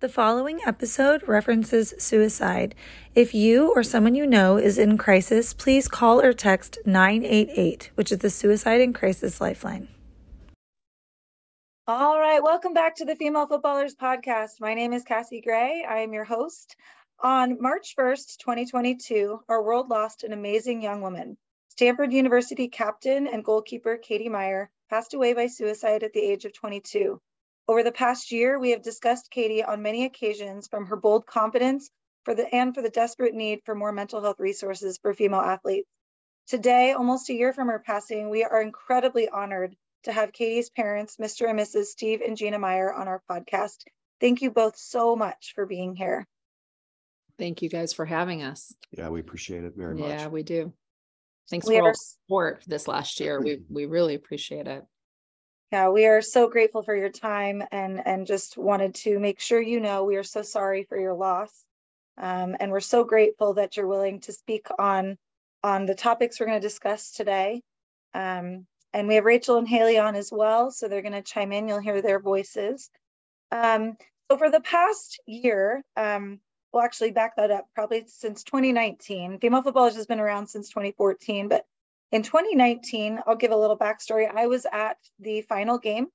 The following episode references suicide. If you or someone you know is in crisis, please call or text 988, which is the Suicide and Crisis Lifeline. All right, welcome back to the Female Footballers Podcast. My name is Cassie Gray. I am your host. On March 1st, 2022, our world lost an amazing young woman. Stanford University captain and goalkeeper Katie Meyer passed away by suicide at the age of 22. Over the past year, we have discussed Katie on many occasions from her bold confidence for the, and for the desperate need for more mental health resources for female athletes. Today, almost a year from her passing, we are incredibly honored to have Katie's parents, Mr. and Mrs. Steve and Gina Meyer, on our podcast. Thank you both so much for being here. Thank you guys for having us. Yeah, we appreciate it very much. Yeah, we do. Thanks We for all are- the support this last year. We we really appreciate it. Yeah, we are so grateful for your time and and just wanted to make sure you know we are so sorry for your loss. Um, and we're so grateful that you're willing to speak on on the topics we're going to discuss today. Um, and we have Rachel and Haley on as well, so they're going to chime in. You'll hear their voices. Um, so for the past year, um, well, actually back that up, probably since 2019. Female footballers has been around since 2014, but in 2019, I'll give a little backstory. I was at the final game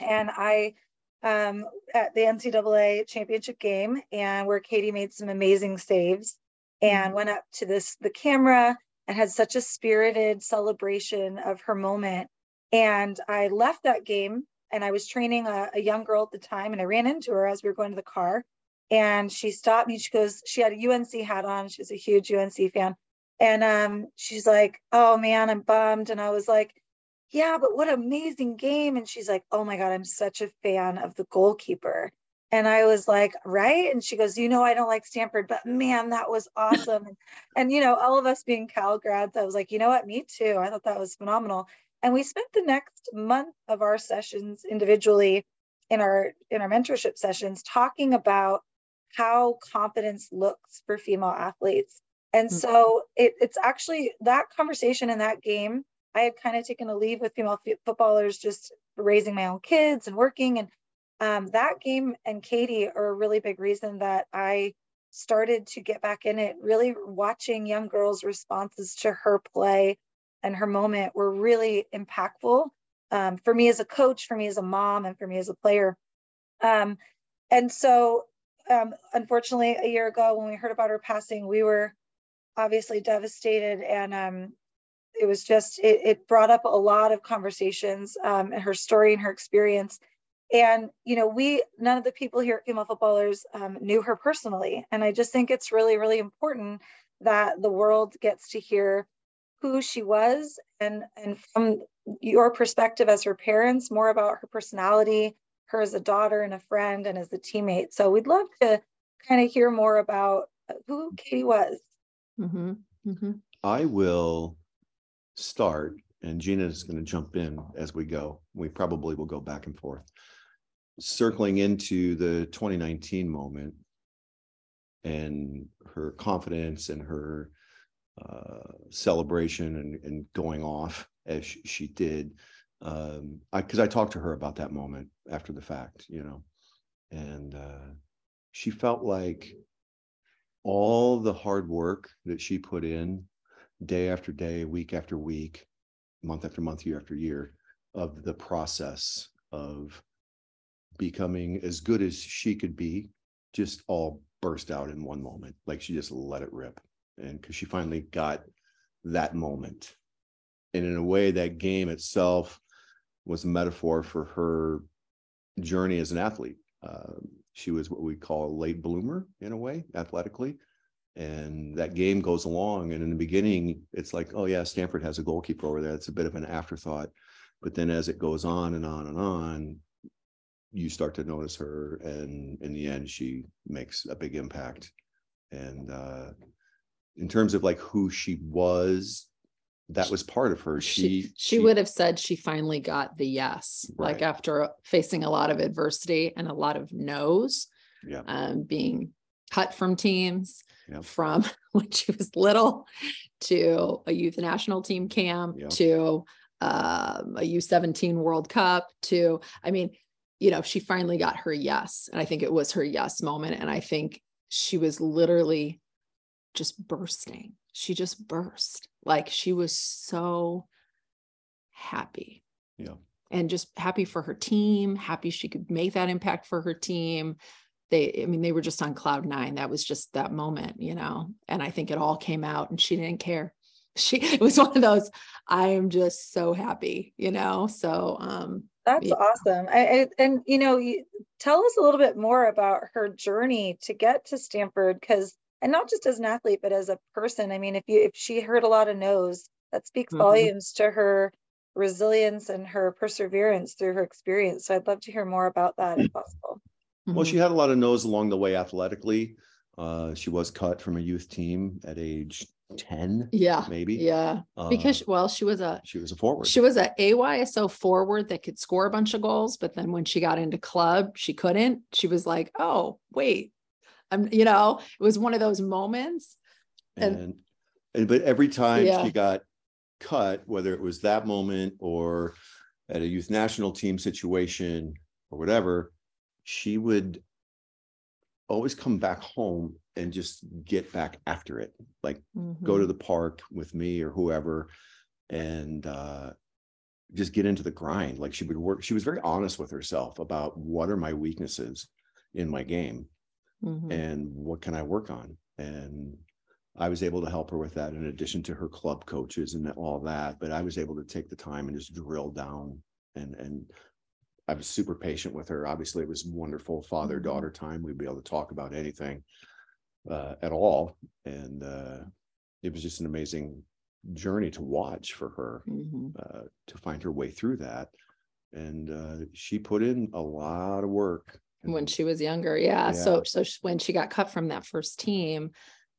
and I um, at the NCAA championship game and where Katie made some amazing saves and went up to this the camera and had such a spirited celebration of her moment. And I left that game and I was training a, a young girl at the time and I ran into her as we were going to the car and she stopped me. She goes, she had a UNC hat on. She's a huge UNC fan. And um, she's like, oh man, I'm bummed. And I was like, yeah, but what amazing game. And she's like, oh my God, I'm such a fan of the goalkeeper. And I was like, right. And she goes, you know, I don't like Stanford, but man, that was awesome. and, and, you know, all of us being Cal grads, I was like, you know what, me too. I thought that was phenomenal. And we spent the next month of our sessions individually in our in our mentorship sessions talking about how confidence looks for female athletes. And Mhm. so it, it's actually that conversation in that game. I had kind of taken a leave with female f- footballers, just raising my own kids and working. And um, that game and Katie are a really big reason that I started to get back in it. Really watching young girls' responses to her play and her moment were really impactful um, for me as a coach, for me as a mom, and for me as a player. Um, and so, um, unfortunately, a year ago when we heard about her passing, we were obviously devastated, and um, it was just it, it brought up a lot of conversations um, and her story and her experience. And you know, we none of the people here at Female Footballers um, knew her personally, and I just think it's really, really important that the world gets to hear who she was and and from your perspective as her parents, more about her personality, her as a daughter and a friend and as a teammate. So we'd love to kind of hear more about who Katie was. Hmm hmm I will start, and Gina is going to jump in as we go. We probably will go back and forth. Circling into the 2019 moment and her confidence and her uh, celebration and, and going off as she, she did. Um, I because I talked to her about that moment after the fact, you know, and uh, she felt like all the hard work that she put in day after day, week after week, month after month, year after year of the process of becoming as good as she could be, just all burst out in one moment. Like she just let it rip. And because she finally got that moment. And in a way, that game itself was a metaphor for her journey as an athlete. Uh, she was what we call a late bloomer in a way, athletically. And that game goes along and in the beginning it's like oh yeah stanford has a goalkeeper over there. It's a bit of an afterthought. But then as it goes on and on and on you start to notice her and in the end she makes a big impact. And uh in terms of like who she was that was part of her She, she she would have said she finally got the yes, like after facing a lot of adversity and a lot of no's, yeah um, being cut from teams Yep. from when she was little to a youth national team camp Yep. to um, a U17 World Cup to, I mean, you know, she finally got her yes. And I think it was her yes moment. And I think she was literally just bursting. She just burst. Like she was so happy. Yeah. And just happy for her team, happy she could make that impact for her team. They, I mean, they were just on cloud nine. That was just that moment, you know. And I think it all came out and she didn't care. She it was one of those, I am just so happy, you know. So um that's yeah. awesome. I, I, and you know, you, tell us a little bit more about her journey to get to Stanford, because and not just as an athlete, but as a person. I mean, if you if she heard a lot of no's, that speaks Mhm. volumes to her resilience and her perseverance through her experience. So I'd love to hear more about that if possible. Well, she had a lot of no's along the way athletically. Uh, she was cut from a youth team at age ten, yeah, maybe. yeah. Because Uh, well, she was a she was a forward. She was a AYSO forward that could score a bunch of goals, but then when she got into club, she couldn't. She was like, "Oh, wait." I'm, you know, it was one of those moments. and- and, and but every time Yeah. she got cut, whether it was that moment or at a youth national team situation or whatever, she would always come back home and just get back after it. Like go Mhm. to the park with me or whoever and uh just get into the grind like she would work she was very honest with herself about what are my weaknesses in my game Mhm. and what can i work on? And i was able to help her with that in addition to her club coaches and all that but i was able to take the time and just drill down and and i was super patient with her. Obviously it was wonderful father daughter time. We'd be able to talk about anything uh, at all. And uh, it was just an amazing journey to watch for her Mhm. uh, to find her way through that. And uh, she put in a lot of work when she was younger yeah, so so when she got cut from that first team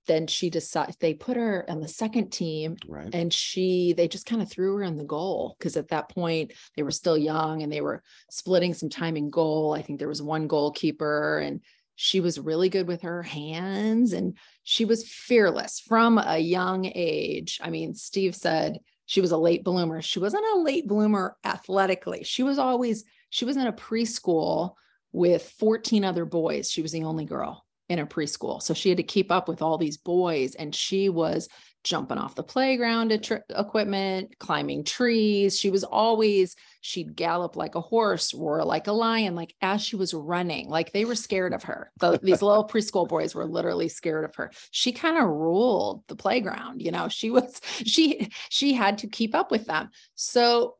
then she decided they put her on the second team right. and she they just kind of threw her in the goal because at that point they were still young and they were splitting some time in goal. I think there was one goalkeeper and she was really good with her hands and she was fearless from a young age. I mean steve said she was a late bloomer. She wasn't a late bloomer athletically. She was always she was in a preschool with 14 other boys she was the only girl in a preschool so she had to keep up with all these boys and she was jumping off the playground equipment, climbing trees. She was always, she'd gallop like a horse, roar like a lion, like as she was running, like they were scared of her. The- these little preschool boys were literally scared of her. She kind of ruled the playground, you know, she was, she, she had to keep up with them. So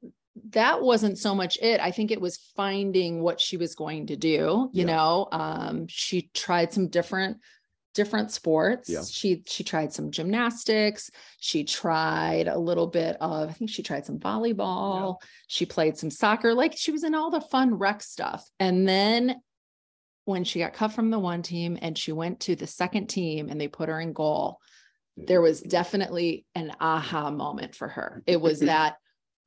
that wasn't so much it. I think it was finding what she was going to do, you Yeah. know, um, she tried some different different sports. Yeah. She she tried some gymnastics. She tried a little bit of I think she tried some volleyball. She played some soccer. Like she was in all the fun rec stuff. And then when she got cut from the one team and she went to the second team and they put her in goal, there was definitely an aha moment for her. It was that,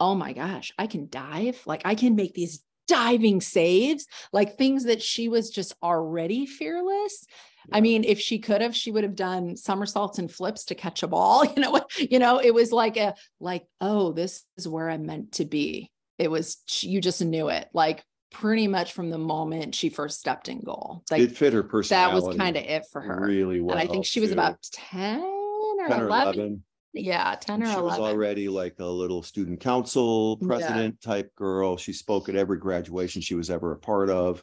oh my gosh, I can dive. Like I can make these diving saves, like things that she was just already fearless. I mean, if she could have, she would have done somersaults and flips to catch a ball. You know, you know, it was like a like, oh, this is where I'm meant to be. It was you just knew it, like pretty much from the moment she first stepped in goal. Like it fit her personality. that was kind of it for her. really well and I think she was too. about 10 or 10 11. or 11 Yeah, 10 or she was 11. already like a little student council Yeah. president type girl. She spoke at every graduation she was ever a part of.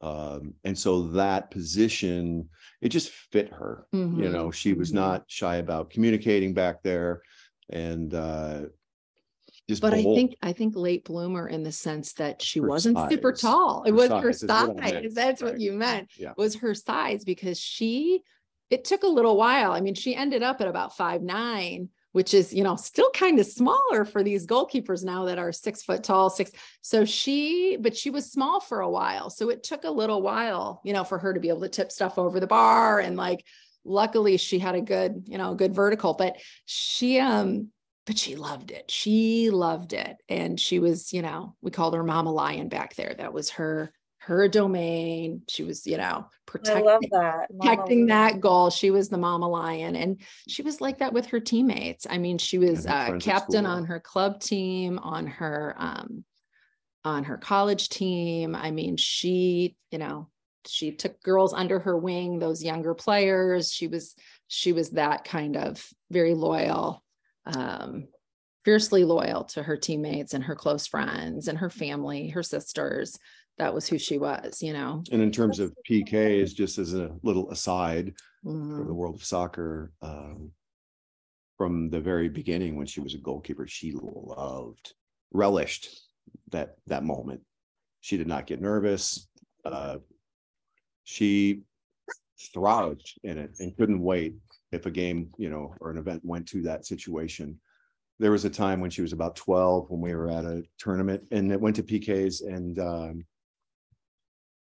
Um, and so that position, it just fit her. You Mhm, know, she was mhm. not shy about communicating back there and uh just But I bold. think I think late bloomer in the sense that she Her wasn't super size. tall. It Her was her size is what I meant, size. That's what right, you meant. Yeah. Was her size because she it took a little while. I mean, she ended up at about five nine, which is, you know, still kind of smaller for these goalkeepers now that are six foot tall, six. So she, but she was small for a while. So it took a little while, you know, for her to be able to tip stuff over the bar. And like, luckily she had a good, you know, good vertical, but she, um, but she loved it. She loved it. And she was, you know, we called her Mama Lion back there. That was her, her domain. She was, you know, I protecting love that. Protecting that goal. She was the mama lion, and she was like that with her teammates. I mean, she was her uh, captain on her club team, on her um, on her college team. I mean, she, you know, she took girls under her wing, those younger players. She was she was that kind of very loyal, um, fiercely loyal to her teammates and her close friends and her family, her sisters. That was who she was, you know. And in terms of PKs, just as a little aside for Mhm. the world of soccer, um, from the very beginning when she was a goalkeeper, she loved, relished that that moment. She did not get nervous. Uh, she thrived in it and couldn't wait if a game, you know, or an event went to that situation. There was a time when she was about 12 when we were at a tournament and it went to PKs and um,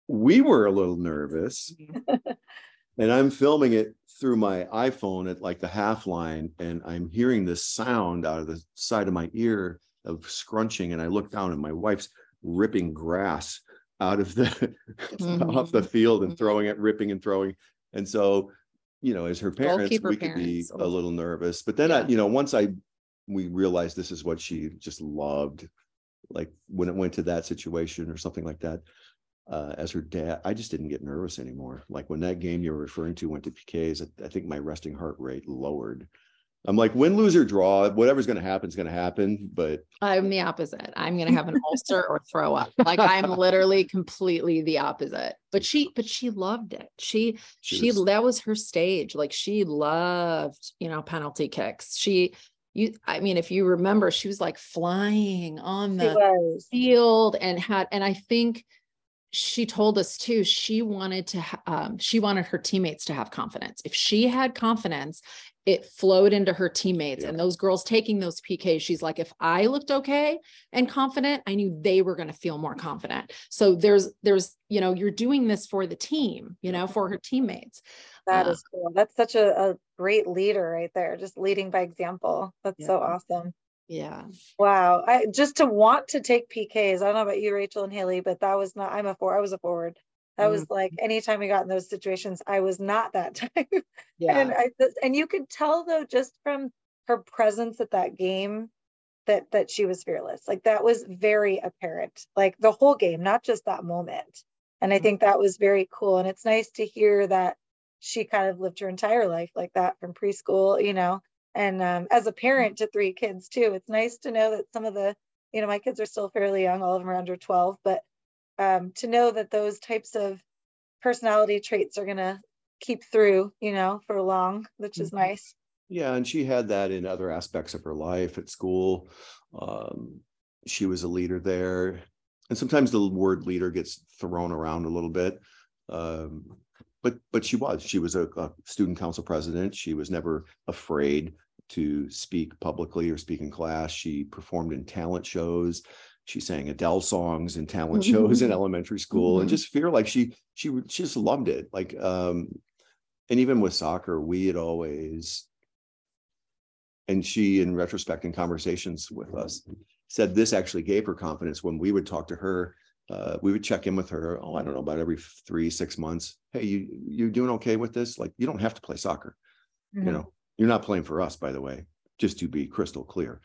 we were a little nervous. and I'm filming it through my iPhone at like the half line and I'm hearing this sound out of the side of my ear of scrunching and I look down and my wife's ripping grass out of the off the field and Mhm. throwing it, ripping and throwing. And so, you know, as her parents, Goalkeeper we could be a little nervous. But then Yeah. I, you know, once I we realized this is what she just loved, like when it went to that situation or something like that. Uh, as her dad, I just didn't get nervous anymore. Like when that game you're referring to went to PKs, I, I think my resting heart rate lowered. I'm like, win, lose, or draw, whatever's going to happen is going to happen. But I'm the opposite. I'm gonna have an ulcer or throw up. Like I'm literally completely the opposite. But she, but she loved it. She, she, she, was- that was her stage. Like she loved, you know, penalty kicks. She, you, I mean, if you remember, she was like flying on the field and had, and I think she told us too, she wanted to, ha- um, she wanted her teammates to have confidence. If she had confidence, it flowed into her teammates Yeah. and those girls taking those PKs. She's like, if I looked okay and confident, I knew they were going to feel more confident. So there's, there's, you know, you're doing this for the team, you know, for her teammates. That Uh, is cool. That's such a, a great leader right there, just leading by example. That's so awesome. Yeah. Wow. I just to want to take PKs. I don't know about you, Rachel and Haley, but that was not, I'm a four, I was a forward. That was like anytime we got in those situations, I was not that type. Yeah. And I and you could tell though, just from her presence at that game, that that she was fearless. Like that was very apparent, like the whole game, not just that moment. And I Mhm. think that was very cool. And it's nice to hear that she kind of lived her entire life like that from preschool, you know. And um, as a parent to three kids too, it's nice to know that some of the, you know, my kids are still fairly young, all of them are under 12, but um, to know that those types of personality traits are gonna keep through, you know, for long, which is Mhm. nice. Yeah, and she had that in other aspects of her life at school. Um, she was a leader there. And sometimes the word leader gets thrown around a little bit. Um, but but she was. She was a, a student council president. She was never afraid to speak publicly or speak in class. She performed in talent shows. She sang Adele songs in talent shows in elementary school and Mhm. just feel like she she she just loved it. Like um and even with soccer, we had always and she in retrospect in conversations with us said this actually gave her confidence when we would talk to her uh, we would check in with her oh i don't know about every three six months hey you you doing okay with this like you don't have to play soccer Mhm. you know you're not playing for us by the way just to be crystal clear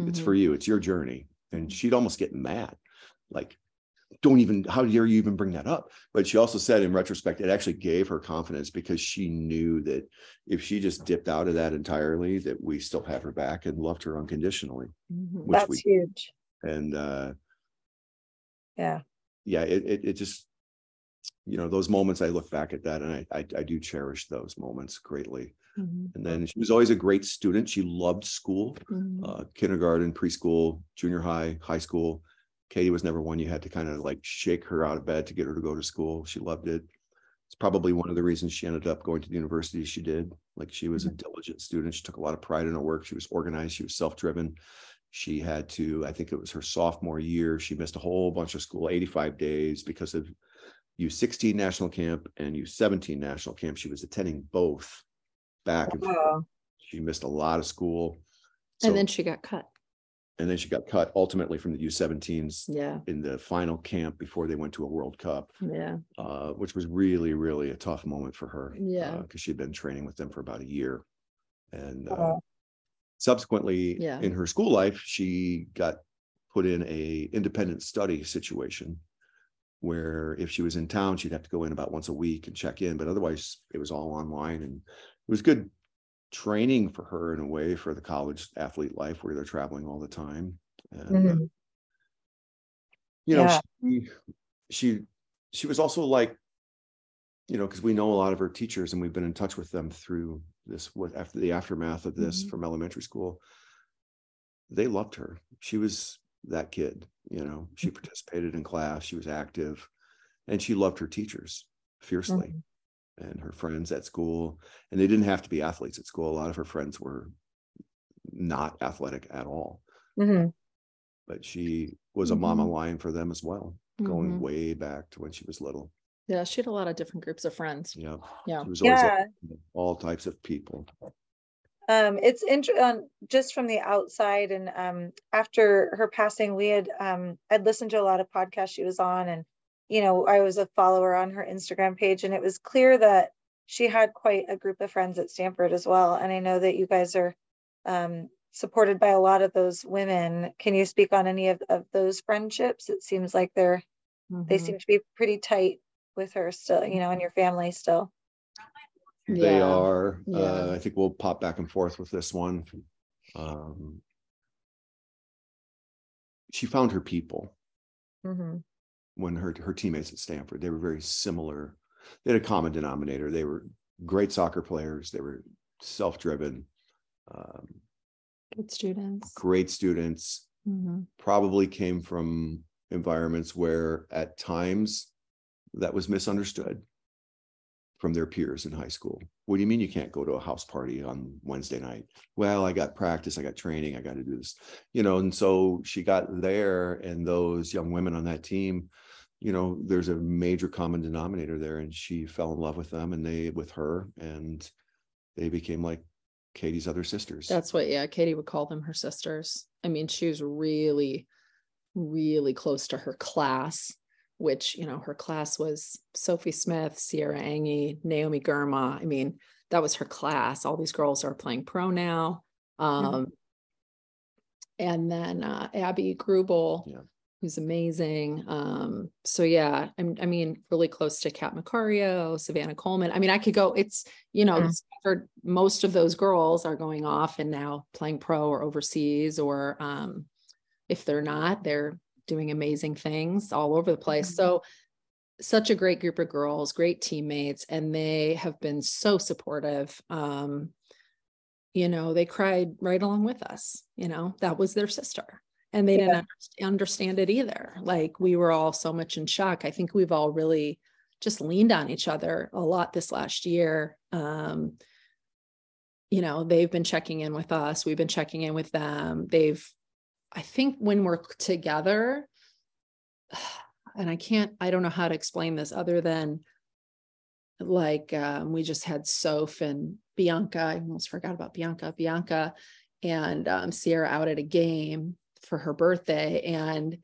it's Mhm. for you it's your journey and she'd almost get mad like don't even how dare you even bring that up but she also said in retrospect it actually gave her confidence because she knew that if she just dipped out of that entirely that we still had her back and loved her unconditionally Mhm. which That's we huge. and uh Yeah. yeah it, it it just you know those moments i look back at that and I, I i do cherish those moments greatly Mhm. and then she was always a great student she loved school Mhm. uh, kindergarten, preschool, junior high, high school. Katie was never one you had to kind of like shake her out of bed to get her to go to school. She loved it. It's probably one of the reasons she ended up going to the university she did. Like she was a diligent student. She took a lot of pride in her work. She was organized. She was self-driven. She had to, I think it was her sophomore year, she missed a whole bunch of school, 85 days because of U16 national camp and U17 national camp. She was attending both back and. Wow. She missed a lot of school. and then she got cut. and then she got cut ultimately from the U17s Yeah. in the final camp before they went to a World Cup, Yeah. uh, which was really, really a tough moment for her. Yeah. because she'd been training with them for about a year, and uh, Wow. subsequently Yeah. in her school life, she got put in a independent study situation where if she was in town, she'd have to go in about once a week and check in, but otherwise it was all online and it was good training for her in a way for the college athlete life where they're traveling all the time. And, uh, Mhm. you know, Yeah. she, she, she was also like, you know, because we know a lot of her teachers and we've been in touch with them through this, what after the aftermath of this Mhm. from elementary school. They loved her. She was that kid, you know, she participated in class, she was active, and she loved her teachers fiercely Mhm. And her friends at school. And they didn't have to be athletes at school. A lot of her friends were not athletic at all, Mhm. but she was a mama Mhm. lion for them as well, going Mhm. way back to when she was little. Yeah, she had a lot of different groups of friends. Yeah. Yeah. She was always Yeah. open all types of people. Um, it's interesting um, just from the outside and um, after her passing, we had um, I'd listened to a lot of podcasts she was on, and you know I was a follower on her Instagram page, and it was clear that she had quite a group of friends at Stanford as well. And I know that you guys are um, supported by a lot of those women. Can you speak on any of, of those friendships? It seems like they're they Mhm. seem to be pretty tight with her still, you know, and your family still. They Yeah. are, uh, I think we'll pop back and forth with this one. Um, she found her people Mhm. When her her teammates at Stanford. They were very similar. They had a common denominator. They were great soccer players. They were self-driven, um, Good students. great students. Mhm. Probably came from environments where at times that was misunderstood from their peers in high school. What do you mean you can't go to a house party on Wednesday night? Well, I got practice, I got training, I got to do this, you know. And so she got there, and those young women on that team, you know, there's a major common denominator there, and she fell in love with them, and they with her, and they became like Katie's other sisters. That's what, yeah, Katie would call them her sisters. I mean, she was really, really close to her class, which, you know, her class was Sophie Smith, Sierra Enge, Naomi Girma. I mean, that was her class. All these girls are playing pro now. Um, and then uh, Abby Grubel, Yeah. Who's amazing. Um, so yeah, I'm, I mean, really close to Kat Macario, Savannah Coleman. I mean, I could go, it's, you know, it's most of those girls are going off and now playing pro or overseas, or um, if they're not, they're doing amazing things all over the place. Mhm. So such a great group of girls, great teammates, and they have been so supportive. Um, you know, they cried right along with us. You know, that was their sister. And they Yeah. didn't understand it either. Like we were all so much in shock. I think we've all really just leaned on each other a lot this last year. Um, you know, they've been checking in with us. We've been checking in with them. They've, I think when we're together, and I can't, I don't know how to explain this other than like um, we just had Soph and Bianca. I almost forgot about Bianca. Bianca and um, Sierra out at a game for her birthday. And,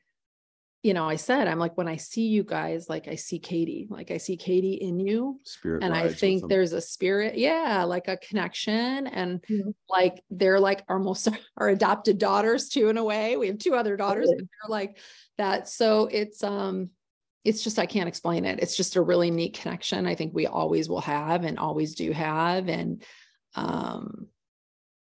you know, I said, I'm like, when I see you guys, like I see Katie, like I see Katie in you. Spirit And I think there's a spirit, yeah, like a connection. And Mhm. like they're like almost our adopted daughters too, in a way. We have two other daughters, Totally. but they're like that. So it's um it's just I can't explain it. It's just a really neat connection. I think we always will have and always do have. And um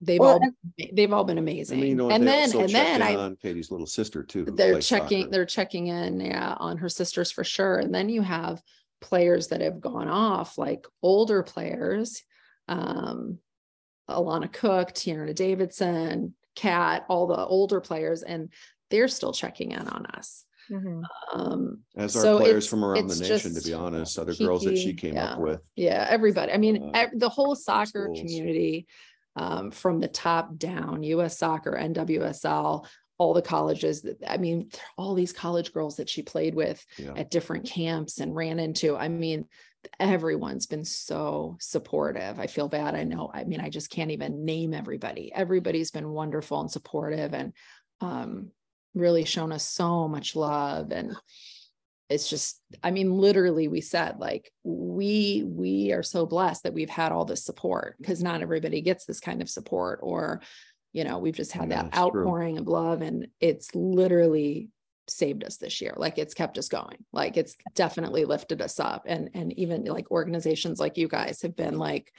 they've Well, all and- they've all been I amazing. mean, you know, and they then also and check then in I on Katie's little sister too. who they're plays checking soccer. they're checking in yeah on her sisters for sure and then you have players that have gone off like older players um alana cook tierna davidson kat all the older players and they're still checking in on us Mhm. um As our so players it's- from around the it's nation, to just be honest, other girls that she Kiki, came up with. yeah everybody i mean Uh, ev- the whole soccer schools. community um, from the top down us soccer nwsl all the colleges that i mean all these college girls that she played with Yeah. at different camps and ran into i mean everyone's been so supportive i feel bad i know i mean i just can't even name everybody everybody's been wonderful and supportive and um, really shown us so much love and it's just i mean literally we said like we we are so blessed that we've had all this support because not everybody gets this kind of support or you know we've just had Yeah, that that's true. outpouring of love and it's literally saved us this year. Like it's kept us going. Like it's definitely lifted us up. And and even like organizations like you guys have been like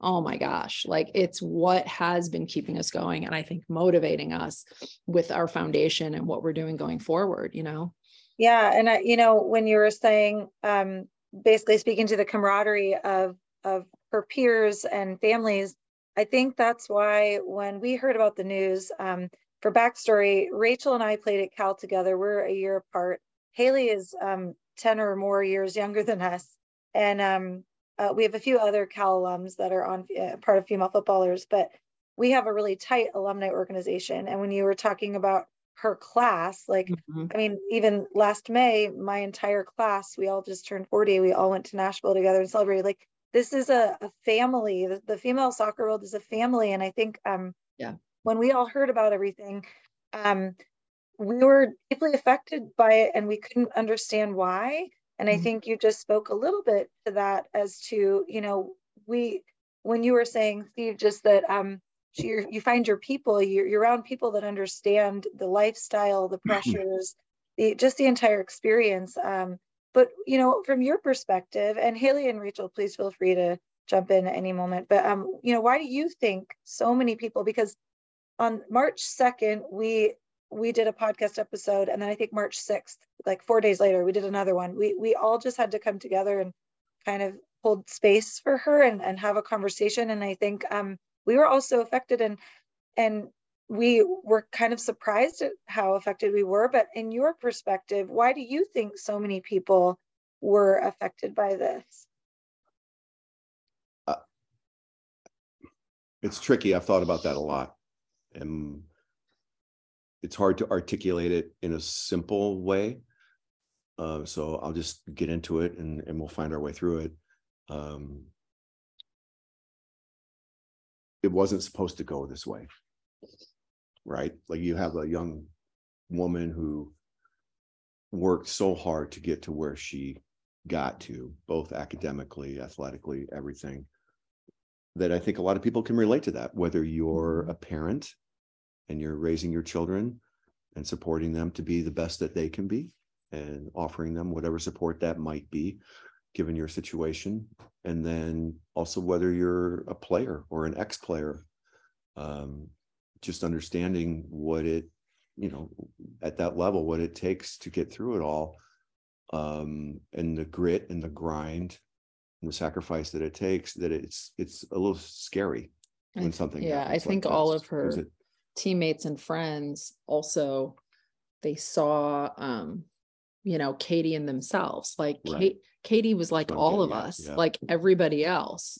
oh my gosh like it's what has been keeping us going and i think motivating us with our foundation and what we're doing going forward you know Yeah, and I, you know, when you were saying, um, basically speaking to the camaraderie of of her peers and families, I think that's why when we heard about the news, um, for backstory, Rachel and I played at Cal together. We're a year apart. Haley is um, ten or more years younger than us, and um, uh, we have a few other Cal alums that are on uh, part of female footballers, but we have a really tight alumni organization. And when you were talking about her class, like Mhm. I mean, even last May, my entire class, we all just turned 40. We all went to Nashville together and celebrated. Like this is a, a family. The, the female soccer world is a family. And I think um Yeah. when we all heard about everything, um, we were deeply affected by it and we couldn't understand why. And I Mhm. think you just spoke a little bit to that as to, you know, we when you were saying, Steve, just that um you you find your people you're, you're around people that understand the lifestyle the pressures the just the entire experience um but you know from your perspective and haley and rachel please feel free to jump in at any moment but um you know why do you think so many people because on march 2nd we we did a podcast episode and then i think march 6th like four days later we did another one. We we all just had to come together and kind of hold space for her and, and have a conversation and i think um we were also affected and and we were kind of surprised at how affected we were but in your perspective why do you think so many people were affected by this it's tricky. I've thought about that a lot. And it's hard to articulate it in a simple way. Uh, so I'll just get into it and, and we'll find our way through it. Um, it wasn't supposed to go this way. Right? Like you have a young woman who worked so hard to get to where she got to, both academically, athletically, everything that I think a lot of people can relate to that, whether you're mm-hmm. a parent and you're raising your children and supporting them to be the best that they can be and offering them whatever support that might be given your situation. And then also whether you're a player or an ex player, um, just understanding what it, you know, at that level, what it takes to get through it all. Um, and the grit and the grind and the sacrifice that it takes that it's it's a little scary when th- something yeah i happens like think all of her it- teammates and friends also they saw um you know katie and themselves like Right. kate katie was like all of at, us yeah. like everybody else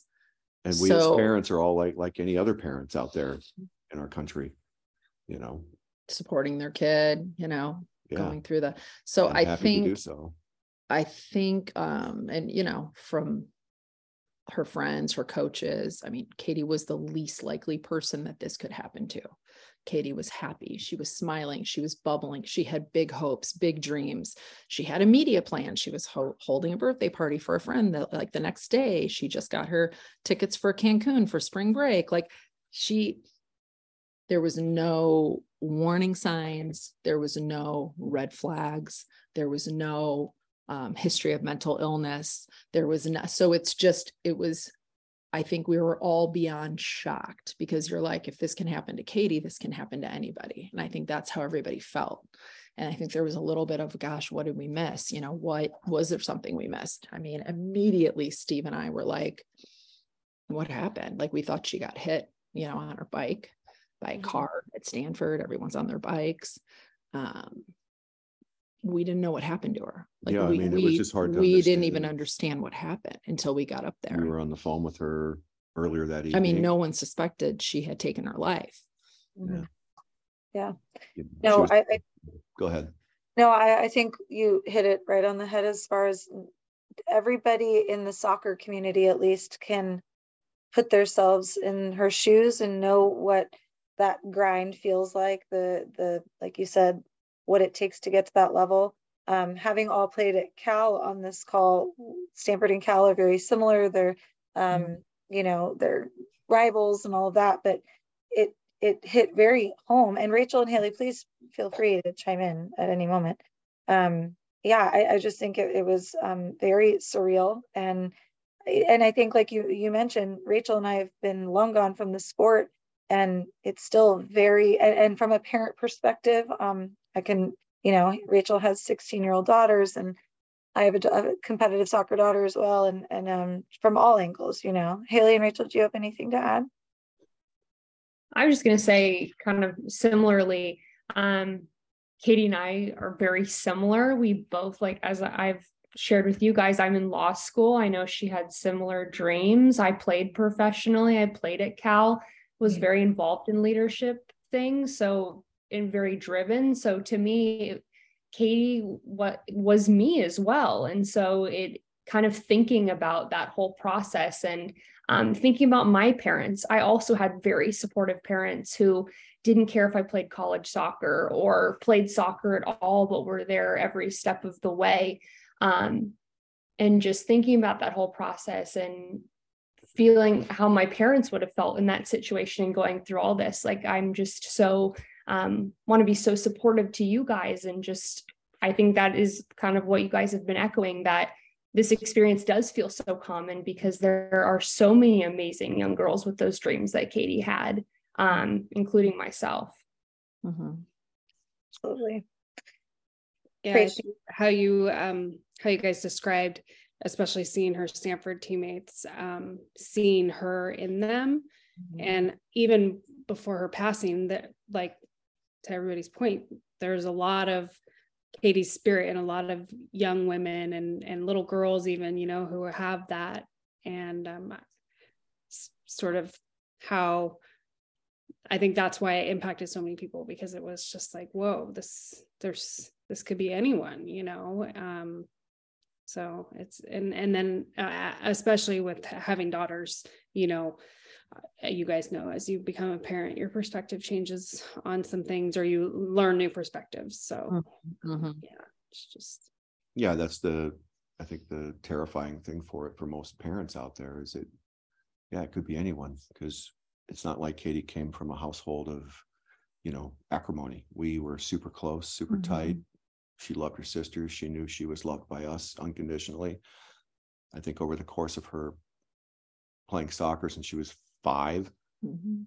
and we as parents are all like like any other parents out there in our country you know supporting their kid you know yeah going through the so and i think so I think, um, and you know, from her friends, her coaches, I mean, Katie was the least likely person that this could happen to. Katie was happy. She was smiling. She was bubbling. She had big hopes, big dreams. She had a media plan. She was ho- holding a birthday party for a friend that, like, the next day, she just got her tickets for Cancun for spring break. Like, she, there was no warning signs. There was no red flags. There was no um, history of mental illness. There was no, so it's just, it was, I think we were all beyond shocked because you're like, if this can happen to Katie, this can happen to anybody. And I think that's how everybody felt. And I think there was a little bit of, gosh, what did we miss? You know, what was there something we missed? I mean, immediately Steve and I were like, what happened? Like we thought she got hit, you know, on her bike by a Mhm. car at Stanford. Everyone's on their bikes. Um, we didn't know what happened to her. Like Yeah, I we, mean, it was just hard to we didn't even understand. understand what happened until we got up there. we were on the phone with her earlier that evening I mean, no one suspected she had taken her life. Yeah. Mm-hmm. You know, she no was- I, I go ahead No, I, I think you hit it right on the head as far as everybody in the soccer community at least can put themselves in her shoes and know what that grind feels like the the like you said what it takes to get to that level um, having all played at cal on this call stanford and cal are very similar they're um, you know they're rivals and all of that but it it hit very home. And Rachel and Haley, please feel free to chime in at any moment. Um, yeah, I, I, just think it, it was um, very surreal and and I think like you you mentioned, Rachel and I have been long gone from the sport, and it's still very and, and from a parent perspective, um, I can you know Rachel has 16 year old daughters and I have a, a, competitive soccer daughter as well, and and um, from all angles, you know. Haley and Rachel, do you have anything to add? I was just going to say, kind of similarly, um, Katie and I are very similar. We both like, as I've shared with you guys, I'm in law school. I know she had similar dreams. I played professionally. I played at Cal. Was mm-hmm. very involved in leadership things. So and very driven. So to me, Katie what was me as well. And so it kind of thinking about that whole process and um, thinking about my parents. I also had very supportive parents who didn't care if I played college soccer or played soccer at all, but were there every step of the way. Um, and just thinking about that whole process and feeling how my parents would have felt in that situation and going through all this. Like I'm just so um, want to be so supportive to you guys and just I think that is kind of what you guys have been echoing that this experience does feel so common because there are so many amazing young girls with those dreams that Katie had, um, including myself. Mm-hmm. Absolutely. Yeah, how you um, how you guys described, especially seeing her Stanford teammates, um, seeing her in them, mm-hmm. and even before her passing, that like to everybody's point, there's a lot of Katie's spirit and a lot of young women and and little girls even you know who have that. And um, sort of how I think that's why it impacted so many people because it was just like whoa this there's this could be anyone you know? Um, so it's and and then uh, especially with having daughters you know you guys know as you become a parent your perspective changes on some things or you learn new perspectives. So mm-hmm. yeah it's just yeah that's the i think the terrifying thing for it for most parents out there is it yeah it could be anyone because it's not like katie came from a household of you know acrimony. We were super close super mm-hmm. tight. She loved her sisters. She knew she was loved by us unconditionally. I think over the course of her playing soccer since she was 5 mm-hmm.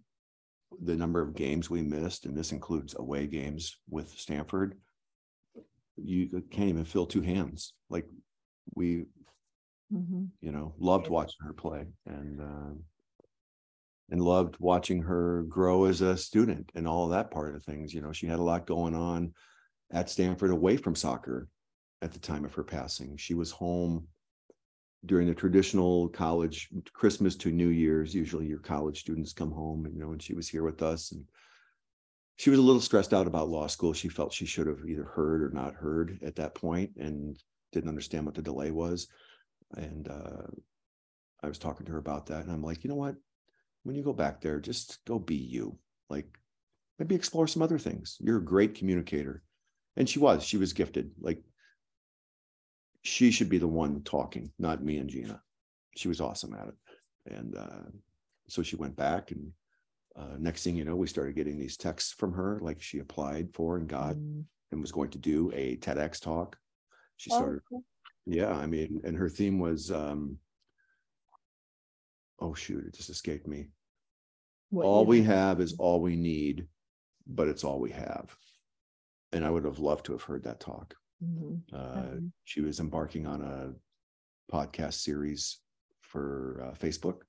the number of games we missed, and this includes away games with Stanford, you can't even fill two hands. Like we, mm-hmm. you know, loved watching her play and uh, and loved watching her grow as a student and all that part of things. You know, she had a lot going on at Stanford away from soccer at the time of her passing. She was home during the traditional college Christmas to New Year's, usually your college students come home, you know, and she was here with us and she was a little stressed out about law school. She felt she should have either heard or not heard at that point and didn't understand what the delay was. And uh, I was talking to her about that. And I'm like, you know what? When you go back there, just go be you. Like maybe explore some other things. You're a great communicator. And she was, she was gifted. Like she should be the one talking, not me and Gina. She was awesome at it. And uh, so she went back and uh, next thing you know, we started getting these texts from her, like she applied for and got mm. and was going to do a TEDx talk. She oh, started, oh, yeah, I mean, and her theme was, um, oh shoot, it just escaped me. What all we have is all we need, but it's all we have. And I would have loved to have heard that talk. Mm-hmm. Uh. She was embarking on a podcast series for uh, Facebook.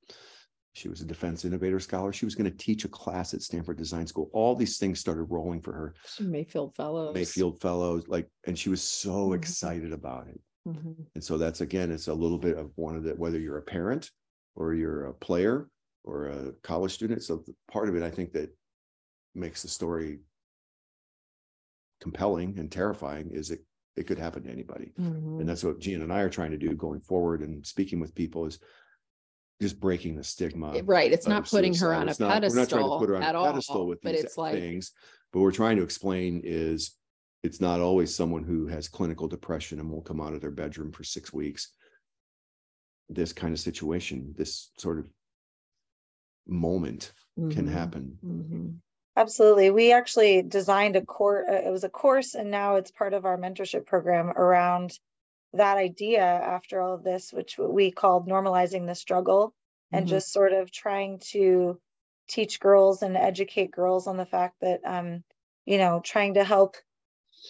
She was a defense innovator scholar. She was going to teach a class at Stanford Design School. All these things started rolling for her. She Mayfield Fellows. Mayfield Fellows, like, and she was so mm-hmm. excited about it. Mm-hmm. And so that's again, it's a little bit of one of the whether you're a parent or you're a player or a college student. So part of it, I think that makes the story compelling and terrifying is it it could happen to anybody. Mm-hmm. And that's what Gina and I are trying to do going forward and speaking with people is just breaking the stigma. Right. It's not putting suicide. her on it's a not, pedestal. We're not trying to put her on a pedestal all, with these it's like, things. But we're trying to explain is it's not always someone who has clinical depression and won't come out of their bedroom for six weeks. This kind of situation, this sort of moment mm-hmm. can happen. Mm-hmm. Absolutely. We actually designed a course, uh, it was a course, and now it's part of our mentorship program around that idea after all of this, which we called normalizing the struggle and Mm-hmm. just sort of trying to teach girls and educate girls on the fact that, um, you know, trying to help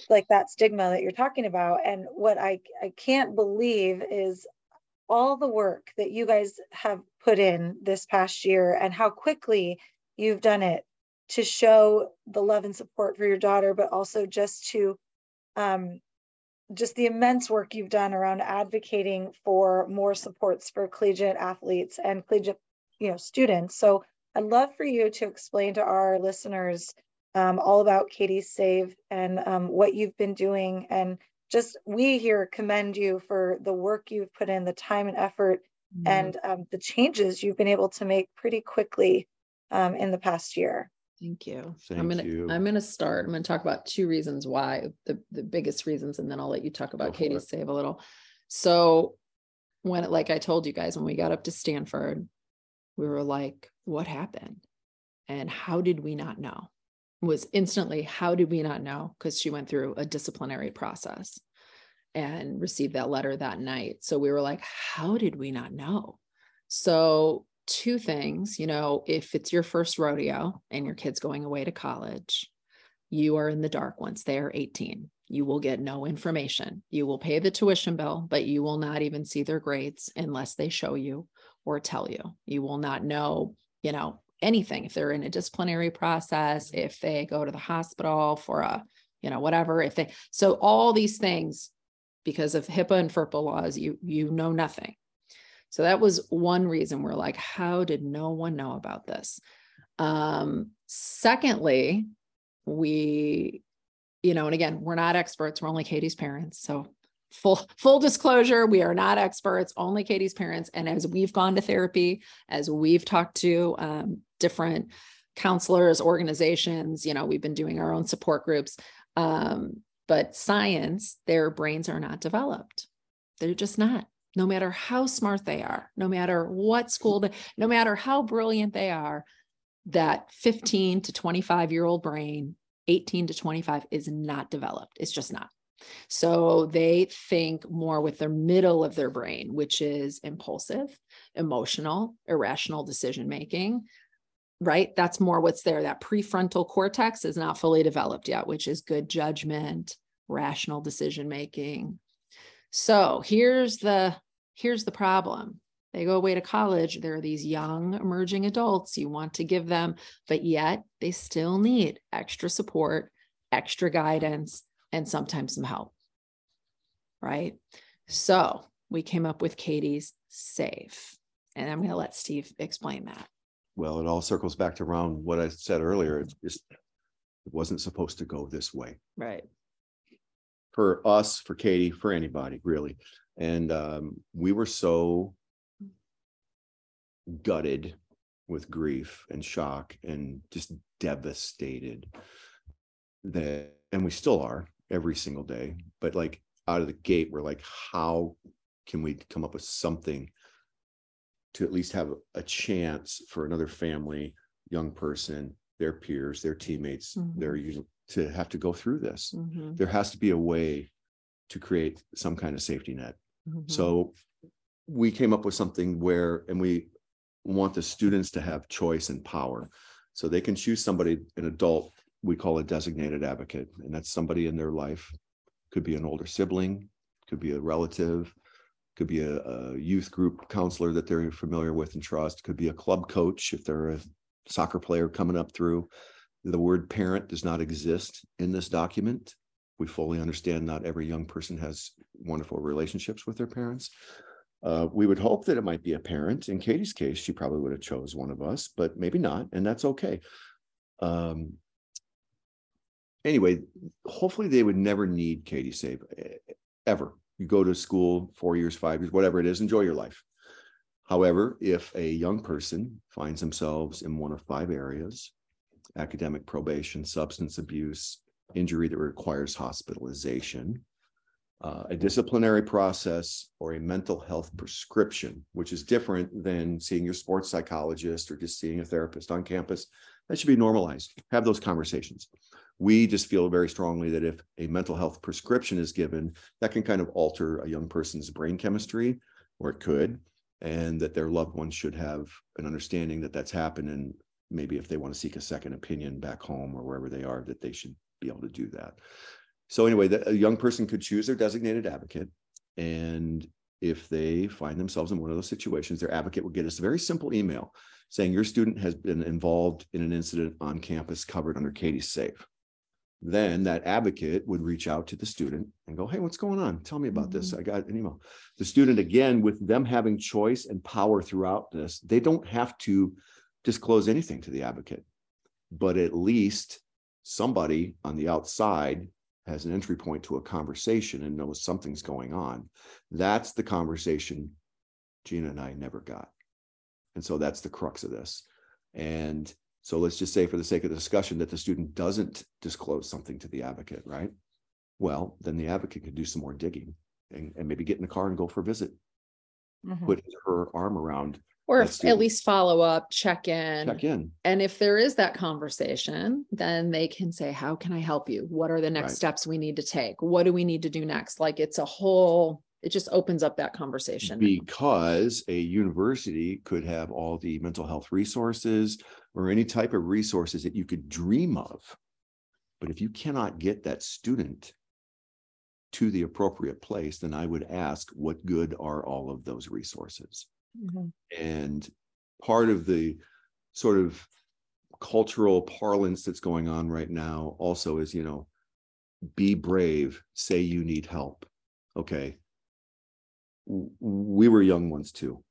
like that stigma that you're talking about. And what I, I can't believe is all the work that you guys have put in this past year and how quickly you've done it to show the love and support for your daughter, but also just to um, just the immense work you've done around advocating for more supports for collegiate athletes and collegiate, you know, students. So I'd love for you to explain to our listeners um, all about Katie's Save and um, what you've been doing. And just we here commend you for the work you've put in, the time and effort, Mhm. and um, the changes you've been able to make pretty quickly um, in the past year. Thank you. I'm Thank gonna, you. I'm gonna start, I'm gonna talk about two reasons why, the, the biggest reasons, and then I'll let you talk about Katie it. save a little. So when, like I told you guys, when we got up to Stanford, we were like, what happened? And how did we not know? Was instantly, how did we not know? Because she went through a disciplinary process and received that letter that night. So we were like, how did we not know? So, two things, you know, if it's your first rodeo and your kid's going away to college, you are in the dark once they are 18. You will get no information. You will pay the tuition bill, but you will not even see their grades unless they show you or tell you. You will not know, you know, anything if they're in a disciplinary process, if they go to the hospital for a, you know, whatever, if they, so all these things because of HIPAA and FERPA laws, you you know nothing. So that was one reason we're like, how did no one know about this? Um, secondly, we, you know, and again, we're not experts, we're only Katie's parents. So full full disclosure, we are not experts, only Katie's parents. And as we've gone to therapy, as we've talked to um, different counselors, organizations, you know, we've been doing our own support groups. Um, but science, their brains are not developed. They're just not. No matter how smart they are, no matter what school, they, no matter how brilliant they are, that 15 to 25 year old brain, 18 to 25 is not developed. It's just not. So they think more with their middle of their brain, which is impulsive, emotional, irrational decision making, right? That's more what's there. That prefrontal cortex is not fully developed yet, which is good judgment, rational decision making. So here's the here's the problem. They go away to college. There are these young emerging adults you want to give them, but yet they still need extra support, extra guidance, and sometimes some help. Right. So we came up with Katie's Save And I'm going to let Steve explain that. Well, it all circles back to around what I said earlier. It's just, it wasn't supposed to go this way Right. for us, for Katie, for anybody really. And um, we were so gutted with grief and shock and just devastated that, and we still are every single day. But like out of the gate, we're like, how can we come up with something to at least have a chance for another family, young person, their peers, their teammates, Mhm. their to have to go through this. Mhm. There has to be a way to create some kind of safety net. Mhm. So we came up with something where, and we want the students to have choice and power. So they can choose somebody, an adult, we call a designated advocate, and that's somebody in their life. Could be an older sibling, could be a relative, could be a, a youth group counselor that they're familiar with and trust, could be a club coach if they're a soccer player coming up through. The word parent does not exist in this document. We fully understand not every young person has wonderful relationships with their parents. Uh, we would hope that it might be a parent. In Katie's case, she probably would have chose one of us, but maybe not, and that's okay. Um, anyway, hopefully they would never need Katie Save eh, ever. You go to school four years, five years, whatever it is, enjoy your life. However, if a young person finds themselves in one of five areas academic probation, substance abuse, injury that requires hospitalization, uh, a disciplinary process, or a mental health prescription, which is different than seeing your sports psychologist or just seeing a therapist on campus. That should be normalized. Have those conversations. We just feel very strongly that if a mental health prescription is given, that can kind of alter a young person's brain chemistry, or it could, and that their loved ones should have an understanding that that's happened. And maybe if they want to seek a second opinion back home or wherever they are, that they should be able to do that. So, anyway, the, a young person could choose their designated advocate. And if they find themselves in one of those situations, their advocate will get us a very simple email saying your student has been involved in an incident on campus covered under Katie's Safe. Then that advocate would reach out to the student and go, Hey, what's going on? Tell me about mm-hmm. this. I got an email. The student, again, with them having choice and power throughout this, they don't have to disclose anything to the advocate, but at least somebody on the outside has an entry point to a conversation and knows something's going on. That's the conversation Gina and I never got. And so that's the crux of this. And so let's just say, for the sake of the discussion, that the student doesn't disclose something to the advocate, right? Well, then the advocate could do some more digging and, and maybe get in the car and go for a visit, mm-hmm. put her arm around or if, at least follow up, check in. Check in. And if there is that conversation, then they can say, How can I help you? What are the next right. steps we need to take? What do we need to do next? Like it's a whole, it just opens up that conversation. Because a university could have all the mental health resources or any type of resources that you could dream of. But if you cannot get that student to the appropriate place, then I would ask, what good are all of those resources? Mm-hmm. And part of the sort of cultural parlance that's going on right now also is, you know, be brave, say you need help. Okay. We were young ones too.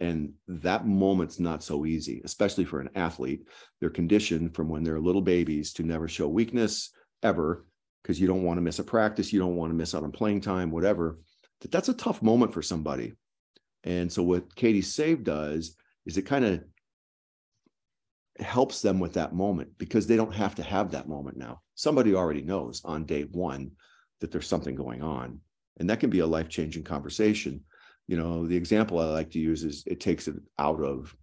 And that moment's not so easy, especially for an athlete. They're conditioned from when they're little babies to never show weakness ever, because you don't want to miss a practice, you don't want to miss out on playing time, whatever. That that's a tough moment for somebody. And so what Katie Save does is it kind of helps them with that moment because they don't have to have that moment now. Somebody already knows on day one that there's something going on. And that can be a life-changing conversation. You know, the example I like to use is it takes it out of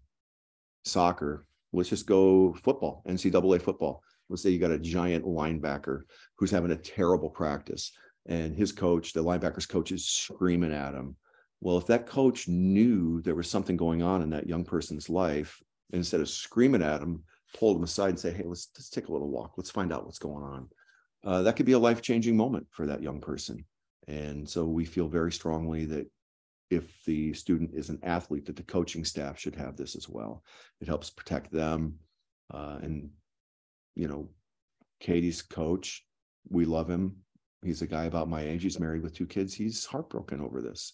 soccer. Let's just go football, NCAA football. Let's say you got a giant linebacker who's having a terrible practice, and his coach, the linebacker's coach, is screaming at him well, if that coach knew there was something going on in that young person's life, instead of screaming at him, pulled him aside and say, "Hey, let's let's take a little walk. Let's find out what's going on." Uh, that could be a life changing moment for that young person. And so we feel very strongly that if the student is an athlete, that the coaching staff should have this as well. It helps protect them. Uh, and you know, Katie's coach, we love him. He's a guy about my age. He's married with two kids. He's heartbroken over this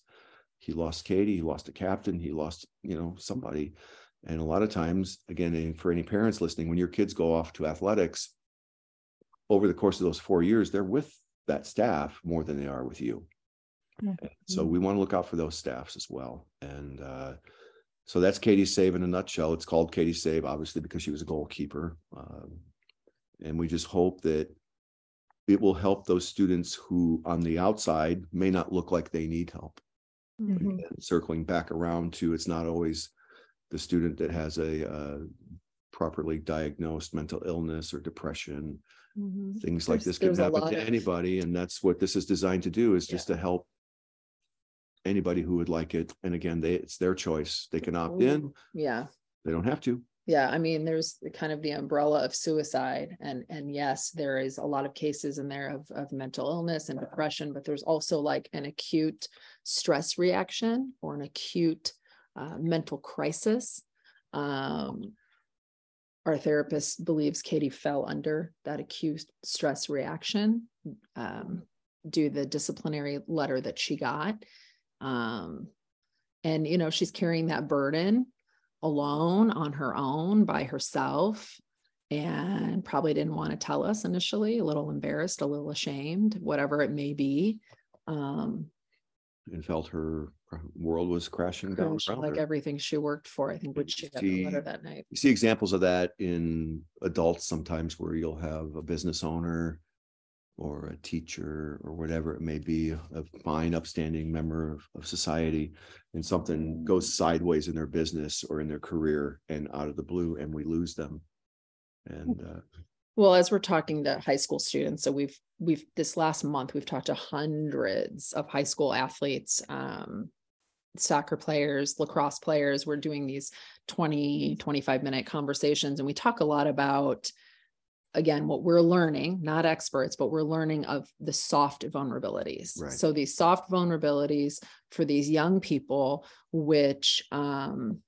he lost Katie, he lost a captain, he lost, you know, somebody. And a lot of times, again, for any parents listening, when your kids go off to athletics, over the course of those four years, they're with that staff more than they are with you. Mm-hmm. So we want to look out for those staffs as well. And uh, so that's Katie Save in a nutshell. It's called Katie Save, obviously, because she was a goalkeeper. Um, and we just hope that it will help those students who, on the outside, may not look like they need help. Mm-hmm. circling back around to it's not always the student that has a uh, properly diagnosed mental illness or depression. Mm-hmm. Things like this can happen to of... anybody, and that's what this is designed to do: is just yeah. to help anybody who would like it. And again, they it's their choice; they can opt in. Yeah, they don't have to yeah i mean there's kind of the umbrella of suicide and and yes there is a lot of cases in there of, of mental illness and depression but there's also like an acute stress reaction or an acute uh, mental crisis um, our therapist believes katie fell under that acute stress reaction um, due the disciplinary letter that she got um, and you know she's carrying that burden alone on her own by herself and probably didn't want to tell us initially, a little embarrassed, a little ashamed, whatever it may be. Um, and felt her world was crashing down like her. everything she worked for. I think would she the letter that night. You see examples of that in adults sometimes where you'll have a business owner or a teacher or whatever it may be, a fine, upstanding member of, of, society, and something goes sideways in their business or in their career and out of the blue, and we lose them. And uh, well, as we're talking to high school students, so we've we've this last month we've talked to hundreds of high school athletes, um, soccer players, lacrosse players. We're doing these 20, 25 minute conversations, and we talk a lot about again what we're learning not experts but we're learning of the soft vulnerabilities Right. so these soft vulnerabilities for these young people which um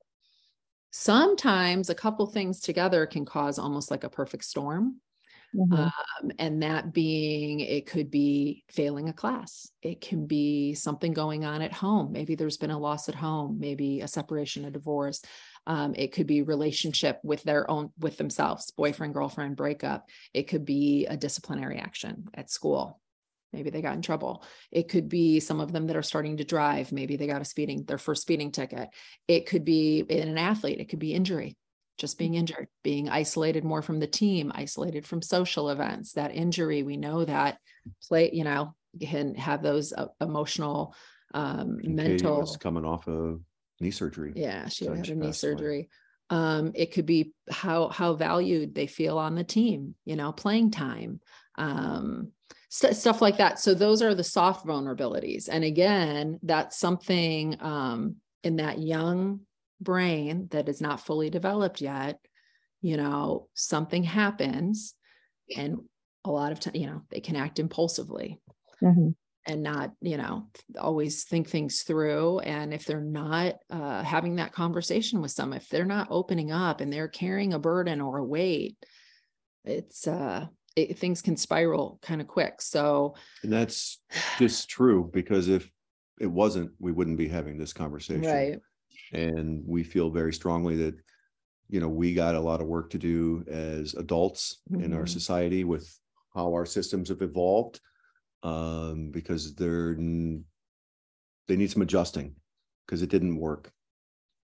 sometimes a couple things together can cause almost like a perfect storm Mhm. um, and that being it could be failing a class. It can be something going on at home. Maybe there's been a loss at home maybe a separation a divorce. Um, it could be relationship with their own with themselves boyfriend girlfriend breakup. It could be a disciplinary action at school. Maybe they got in trouble. It could be some of them that are starting to drive. Maybe they got a speeding their first speeding ticket. It could be in an athlete. It could be injury just being injured, being isolated more from the team, isolated from social events. That injury, we know that play, you know, can have those uh, emotional, um, Katie mental. was coming off of knee surgery. Yeah, she so had a knee passed away. surgery. Um, it could be how how valued they feel on the team, you know, playing time, um, st- stuff like that. So those are the soft vulnerabilities. And again, that's something um, in that young brain that is not fully developed yet. You know, something happens, and a lot of time, you know, they can act impulsively Mhm. and not you know always think things through and if they're not uh, having that conversation with some if they're not opening up and they're carrying a burden or a weight it's uh it, things can spiral kind of quick so And that's just true because if it wasn't, we wouldn't be having this conversation. right And we feel very strongly that, you know, we got a lot of work to do as adults in our Mhm. society with how our systems have evolved. Um, because they're, they need some adjusting because it didn't work.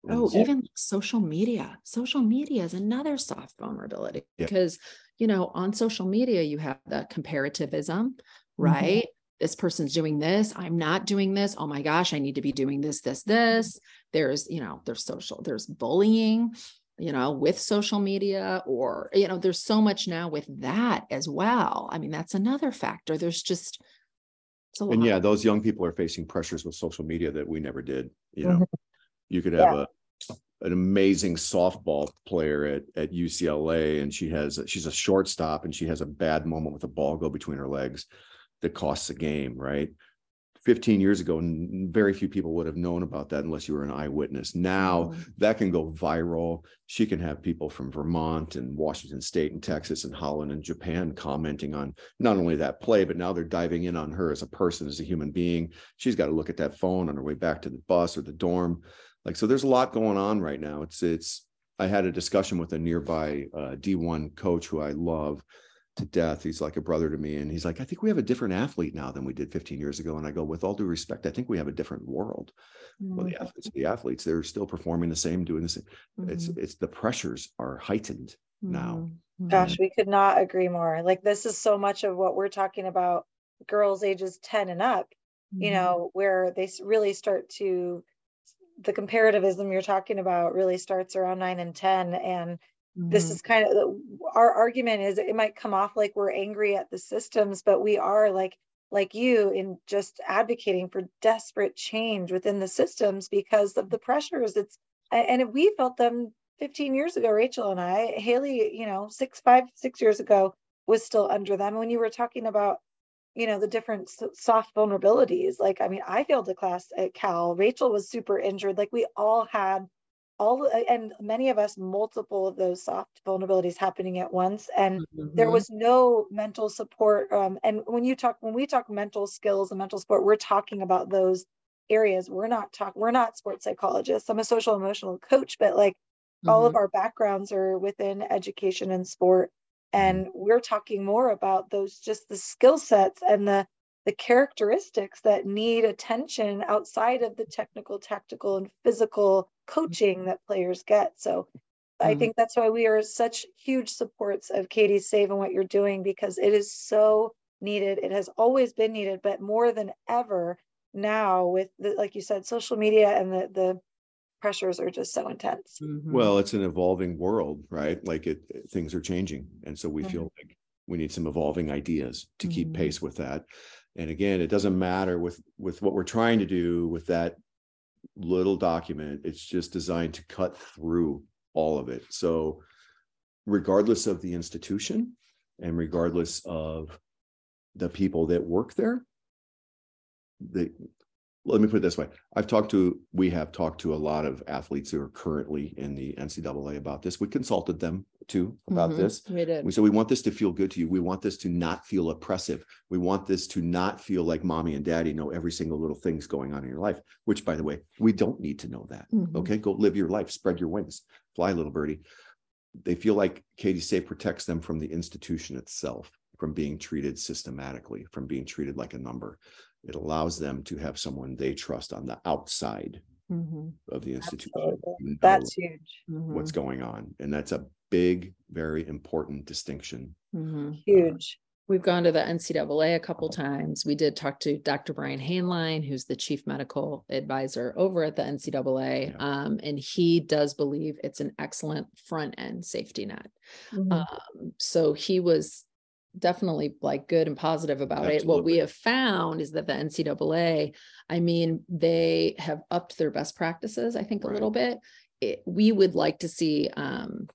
And Oh, so- even like social media. Social media is another soft vulnerability Yeah. because, you know, on social media, you have the comparativism, right? This person's doing this. I'm not doing this. Oh my gosh, I need to be doing this, this, this. There's, you know, there's social, there's bullying, you know, with social media, or, you know, there's so much now with that as well. I mean, that's another factor. There's just, it's a lot. And yeah, those young people are facing pressures with social media that we never did, you Mm-hmm. know. You could have a an amazing softball player at at UCLA and she has she's a shortstop and she has a bad moment with a ball go between her legs that costs a game, right? 15 years ago, very few people would have known about that unless you were an eyewitness. Now Mhm. that can go viral. She can have people from Vermont and Washington State and Texas and Holland and Japan commenting on not only that play, but now they're diving in on her as a person, as a human being. She's got to look at that phone on her way back to the bus or the dorm. Like, so there's a lot going on right now. It's, it's, I had a discussion with a nearby uh, D1 coach who I love to death. He's like a brother to me. And he's like, I think we have a different athlete now than we did 15 years ago. And I go, with all due respect, I think we have a different world. Well, the athletes, the athletes, they're still performing the same, doing the same. It's, Mhm. it's the pressures are heightened. now. Mhm. Gosh, we could not agree more. Like this is so much of what we're talking about girls ages 10 and up, you Mhm. know, where they really start to the comparativism you're talking about really starts around 9 and 10 and this Mhm. is kind of our argument is it might come off like we're angry at the systems but we are like like you in just advocating for desperate change within the systems because of the pressures. It's and we felt them 15 years ago rachel and i haley you know six five six years ago was still under them. When you were talking about you know the different soft vulnerabilities like i mean i failed a class at cal. Rachel was super injured. Like we all had all and many of us multiple of those soft vulnerabilities happening at once. And there Mhm. was no mental support um, and when you talk when we talk mental skills and mental support we're talking about those areas. We're not talk we're not sports psychologists. I'm a social emotional coach but like all of Mhm. our backgrounds are within education and sport. And we're talking more about those just the skill sets and the the characteristics that need attention outside of the technical tactical and physical coaching that players get so i Mhm. think that's why we are such huge supports of katie's save and what you're doing because it is so needed it has always been needed but more than ever now with the, like you said social media and the the pressures are just so intense. Mhm. Well, it's an evolving world, right? Like it, it- things are changing. And so we Mhm. feel like we need some evolving ideas to keep Mhm. pace with that. And again, it doesn't matter with, with what we're trying to do with that little document. It's just designed to cut through all of it. So regardless of the institution and regardless of the people that work there, the, let me put it this way. I've talked to, we have talked to a lot of athletes who are currently in the NCAA about this. We consulted them too about Mhm. this. We did. We said, we want this to feel good to you. We want this to not feel oppressive. We want this to not feel like mommy and daddy know every single little thing's going on in your life, which by the way, we don't need to know that. Mhm. Okay, go live your life, spread your wings, fly, little birdie. They feel like Katie Save protects them from the institution itself, from being treated systematically, from being treated like a number. It allows them to have someone they trust on the outside Mhm. of the institution. Absolutely. That's huge. What's Mhm. going on. And that's a big, very important distinction. Mhm. Huge. We've gone to the NCAA a couple times. We did talk to Dr. Brian Hainline, who's the chief medical advisor over at the NCAA. Yeah. Um, and he does believe it's an excellent front end safety net. Mhm. Um, so he was definitely like good and positive about it. What we have found is that the NCAA, I mean, they have upped their best practices, I think, a Right. little bit. It, we would like to see um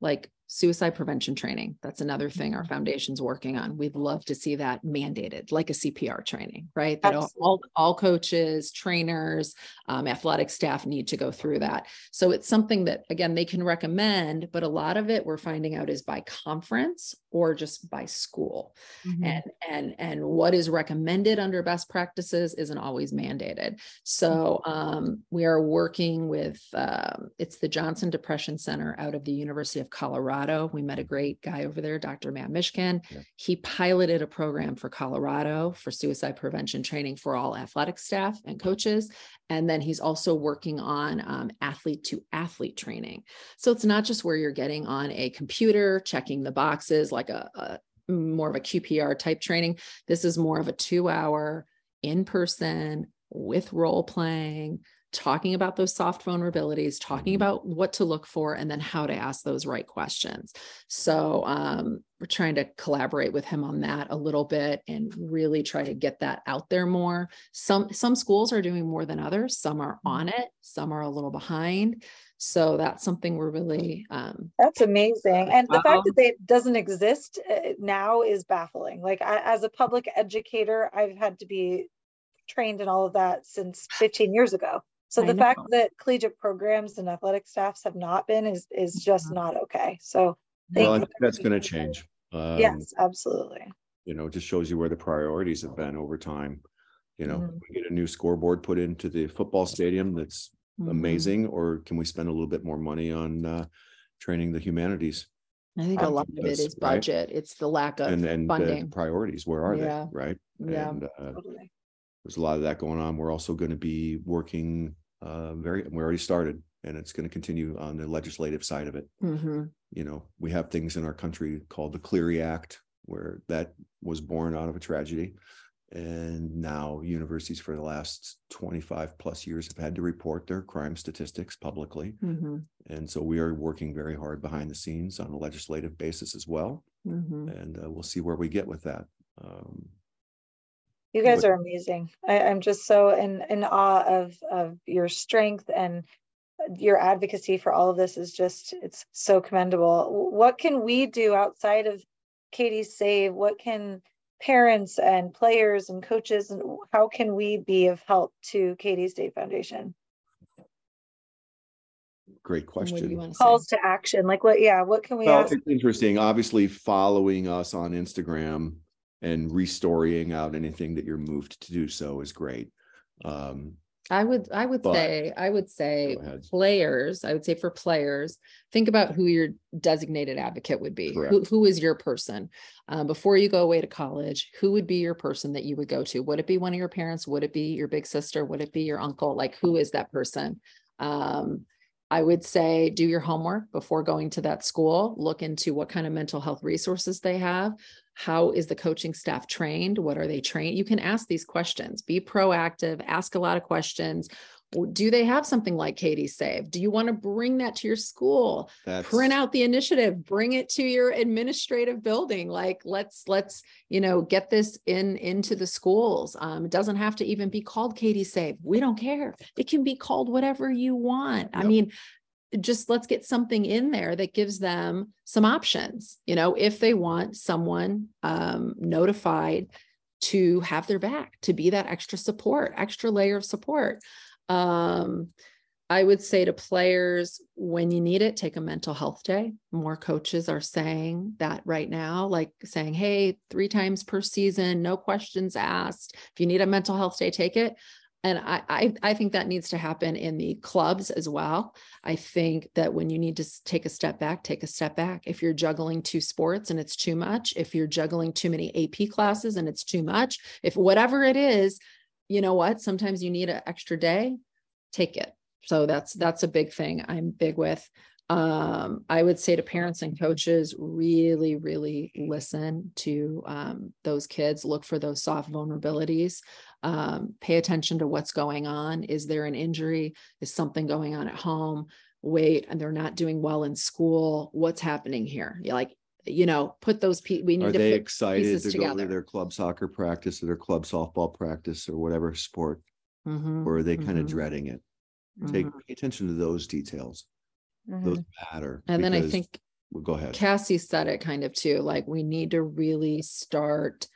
like suicide prevention training. That's another thing our foundation's working on. We'd love to see that mandated, like a CPR training, right? That all, all, all coaches, trainers, um, athletic staff need to go through that. So it's something that, again, they can recommend, but a lot of it we're finding out is by conference or just by school. Mhm. And and and what is recommended under best practices isn't always mandated. So um, we are working with um, it's the Johnson Depression Center out of the University of Colorado. We met a great guy over there, Dr. Matt Mishkin. Yeah. He piloted a program for Colorado for suicide prevention training for all athletic staff and coaches. And then he's also working on um, athlete to athlete training. So it's not just where you're getting on a computer, checking the boxes like a, a more of a QPR type training. This is more of a two hour in person with role playing, talking about those soft vulnerabilities, talking Mhm. about what to look for, and then how to ask those right questions. So um, we're trying to collaborate with him on that a little bit and really try to get that out there more. Some some schools are doing more than others. Some are on it. Some are a little behind. So that's something we're really um, That's amazing. And the fact that they doesn't exist uh, now is baffling. Like I, as a public educator, I've had to be trained in all of that since 15 years ago. So I the fact that collegiate programs and athletic staffs have not been is is just Mhm. not okay. So Thank Well, I think that's going to change. Um, yes, absolutely. You know, it just shows you where the priorities have been over time. You know, Mhm. we get a new scoreboard put into the football stadium that's mhm. amazing, or can we spend a little bit more money on uh training the humanities? I think a lot of it campus, is right? budget. It's the lack of And and the funding. priorities, where are they, right? Yeah. And uh Totally. There's a lot of that going on. We're also going to be working uh very, we already started, and it's going to continue on the legislative side of it. Mhm. you know, we have things in our country called the Clery Act, where that was born out of a tragedy. And now universities for the last 25 plus years have had to report their crime statistics publicly. Mhm. And so we are working very hard behind the scenes on a legislative basis as well. Mhm. And uh, we'll see where we get with that. Um, You guys are amazing. I, I'm just so in, in awe of, of your strength and your advocacy for all of this is just, it's so commendable. What can we do outside of Katie's Save? What can parents and players and coaches, and how can we be of help to Katie's Save Foundation? great And What do you question. want to say? Calls to action, like what, yeah, what can we Well, ask? it's interesting. Obviously, following us on Instagram and restoring out anything that you're moved to do so is great. Um, I would, I would But- say, I would say players, I would say for players, think about who your designated advocate would be. Who, who is your person? Uh, before you go away to college, who would be your person that you would go to? Would it be one of your parents? Would it be your big sister? Would it be your uncle? Like, who is that person? Um, I would say do your homework before going to that school. Look into what kind of mental health resources they have. How is the coaching staff trained? What are they trained? You can ask these questions. Be proactive, ask a lot of questions. do they have something like katie save do you want to bring that to your school That's... print out the initiative bring it to your administrative building like let's let's you know get this in into the schools um, it doesn't have to even be called katie save we don't care it can be called whatever you want yep. i mean just let's get something in there that gives them some options you know if they want someone um, notified to have their back to be that extra support extra layer of support. Um, i would say to players when you need it take a mental health day. More coaches are saying that right now like saying hey three times per season no questions asked. If you need a mental health day take it and I, I, I think that needs to happen in the clubs as well. I think that when you need to take a step back take a step back. If you're juggling two sports and it's too much if you're juggling too many ap classes and it's too much if whatever it is you know what? Sometimes you need an extra day take it. So that's that's a big thing i'm big with. Um, I would say to parents and coaches, really, really listen to um, those kids, look for those soft vulnerabilities, um, pay attention to what's going on. Is there an injury? Is something going on at home? Wait, and they're not doing well in school. What's happening here? You're like, you know, put those pe- we need Are to they put excited pieces to together. go to their club soccer practice or their club softball practice or whatever sport? Mhm, Or are they kind of dreading it? Take mhm. pay attention to those details. Those matter. And then I think well, Go ahead. Cassie said it kind of too. Like we need to really start,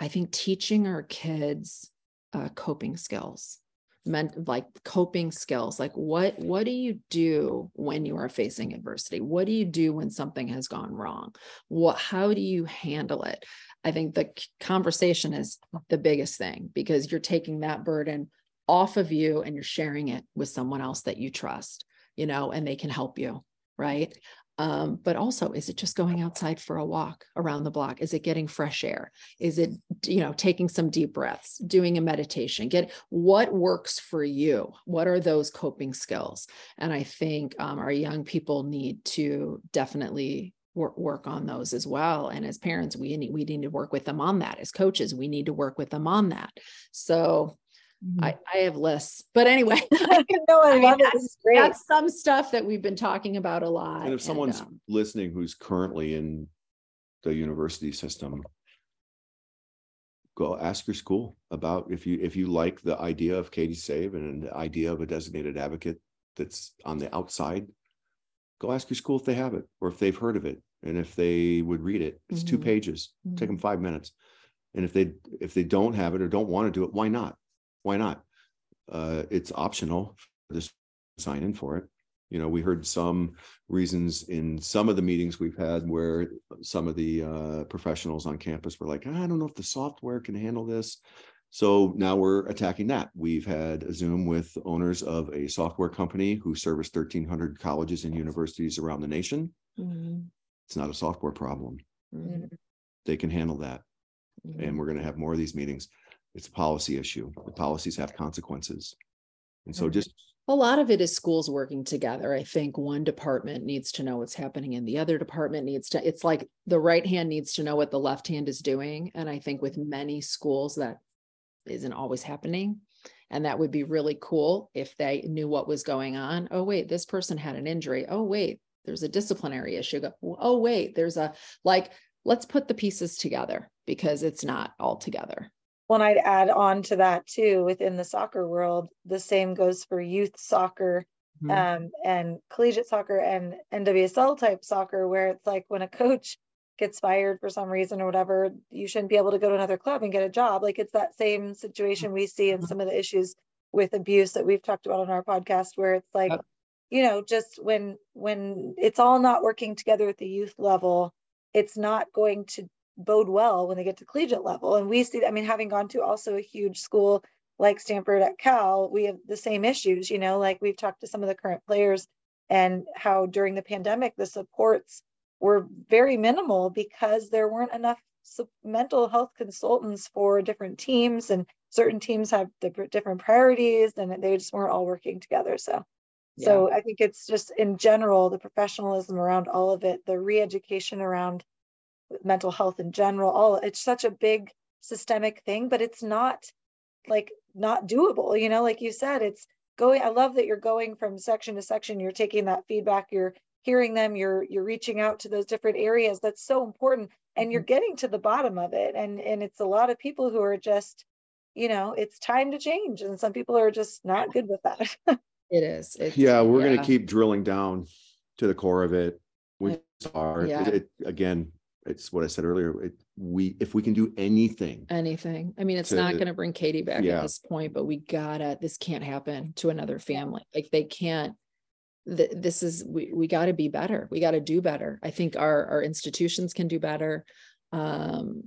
I think, teaching our kids uh, coping skills, meant like coping skills. Like what what do you do when you are facing adversity? What do you do when something has gone wrong? What how do you handle it? I think the conversation is the biggest thing because you're taking that burden off of you and you're sharing it with someone else that you trust, you know, and they can help you, right? Um, but also, is it just going outside for a walk around the block? Is it getting fresh air? Is it, you know, taking some deep breaths, doing a meditation? Get what works for you? What are those coping skills? And I think um, our young people need to definitely work, on those as well. And as parents, we need we need to work with them on that. As coaches, we need to work with them on that. So I, I have lists, but anyway, no, I, I mean, love it. This is great. that's some stuff that we've been talking about a lot. And if someone's um, listening who's currently in the university system, go ask your school about if you if you like the idea of Katie Save and the idea of a designated advocate that's on the outside, go ask your school if they have it or if they've heard of it and if they would read it. It's two Mhm. pages. Take them five minutes. And if they if they don't have it or don't want to do it, why not? Why not? Uh, it's optional. Just sign in for it. You know, we heard some reasons in some of the meetings we've had where some of the uh, professionals on campus were like, I don't know if the software can handle this. So now we're attacking that. We've had a Zoom with owners of a software company who service 1,300 colleges and universities around the nation. mhm, It's not a software problem. mhm, They can handle that. mhm. And we're going to have more of these meetings. It's a policy issue. The policies have consequences. And so just A lot of it is schools working together. I think one department needs to know what's happening and the other department needs to, it's like the right hand needs to know what the left hand is doing. And I think with many schools that isn't always happening. And that would be really cool if they knew what was going on. Oh, wait, this person had an injury. Oh, wait, there's a disciplinary issue. Oh, wait, there's a, like, let's put the pieces together because it's not all together. One I'd add on to that too, within the soccer world, the same goes for youth soccer Mhm. um, and collegiate soccer and NWSL type soccer, where it's like when a coach gets fired for some reason or whatever, you shouldn't be able to go to another club and get a job. Like it's that same situation we see in Mhm. some of the issues with abuse that we've talked about on our podcast, where it's like, Yep. you know, just when when it's all not working together at the youth level, it's not going to bode well when they get to collegiate level. And we see, I mean, having gone to also a huge school like Stanford at Cal, we have the same issues, you know, like we've talked to some of the current players and how during the pandemic, the supports were very minimal because there weren't enough mental health consultants for different teams and certain teams have different different priorities and they just weren't all working together. So so I think it's just in general, the professionalism around all of it, the re-education around mental health in general, all it's such a big systemic thing, but it's not like not doable, you know, like you said, it's going, I love that you're going from section to section. You're taking that feedback, you're hearing them, you're you're reaching out to those different areas. That's so important. And you're mm-hmm. getting to the bottom of it. And and it's a lot of people who are just, you know, it's time to change. And some people are just not good with that. it is. It's, yeah, we're yeah. gonna keep drilling down to the core of it. We are yeah. it, it, again, it's what I said earlier. It, we if we can do anything, anything. I mean, it's to, not going to bring Katie back yeah. at this point, but we gotta. This can't happen to another family. Like they can't. Th- this is we we got to be better. We got to do better. I think our our institutions can do better. Um,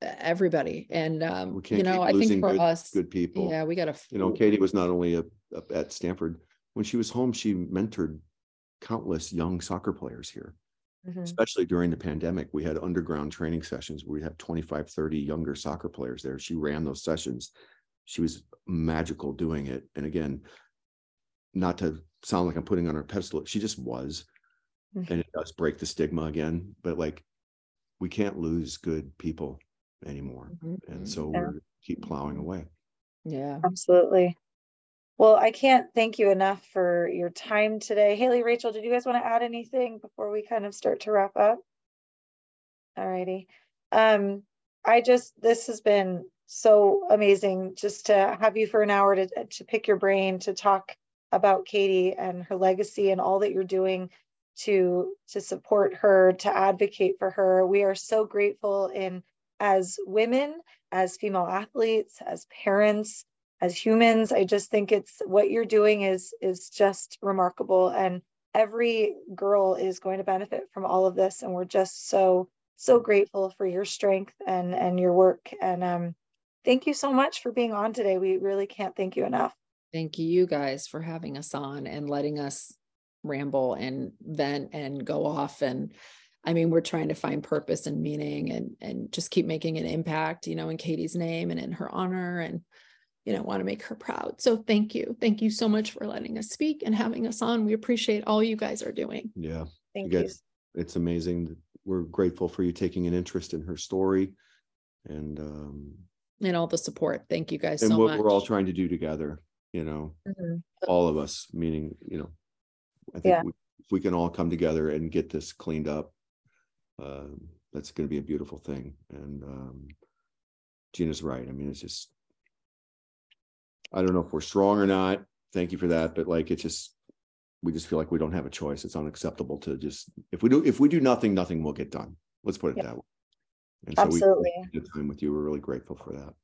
everybody and um you know i think for good, us good people yeah we got to you know katie was not only a, a, at stanford when she was home she mentored countless young soccer players here mm-hmm. especially during the pandemic. We had underground training sessions where we had 25, 30 younger soccer players there. She ran those sessions. She was magical doing it. And again, not to sound like I'm putting on her pedestal, she just was. Mm-hmm. And it does break the stigma again. But like, we can't lose good people anymore. Mm-hmm. And so yeah. we're keep plowing away. Yeah. Absolutely. Well, I can't thank you enough for your time today. Haley, Rachel, did you guys want to add anything before we kind of start to wrap up? All righty. Um, I just, this has been so amazing just to have you for an hour to, to pick your brain, to talk about Katie and her legacy and all that you're doing to to support her, to advocate for her. We are so grateful in as women, as female athletes, as parents, as humans i just think it's what you're doing is is just remarkable. And every girl is going to benefit from all of this. And we're just so so grateful for your strength and and your work. And um thank you so much for being on today. We really can't thank you enough. Thank you guys for having us on and letting us ramble and vent and go off. And I mean, we're trying to find purpose and meaning and and just keep making an impact, you know, in Katie's name and in her honor. And you know want to make her proud so thank you thank you so much for letting us speak and having us on we appreciate all you guys are doing yeah thank you, guys, you. it's amazing we're grateful for you taking an interest in her story and um and all the support thank you guys and so what much. we're all trying to do together you know mm-hmm. all of us meaning you know i think yeah. we, if we can all come together and get this cleaned up um, that's going to be a beautiful thing and um gina's right i mean it's just I don't know if we're strong or not. Thank you for that. But like, it's just, we just feel like we don't have a choice. It's unacceptable to just, if we do, if we do nothing, nothing will get done. Let's put it that way. And so Absolutely. we time with you. We're really grateful for that.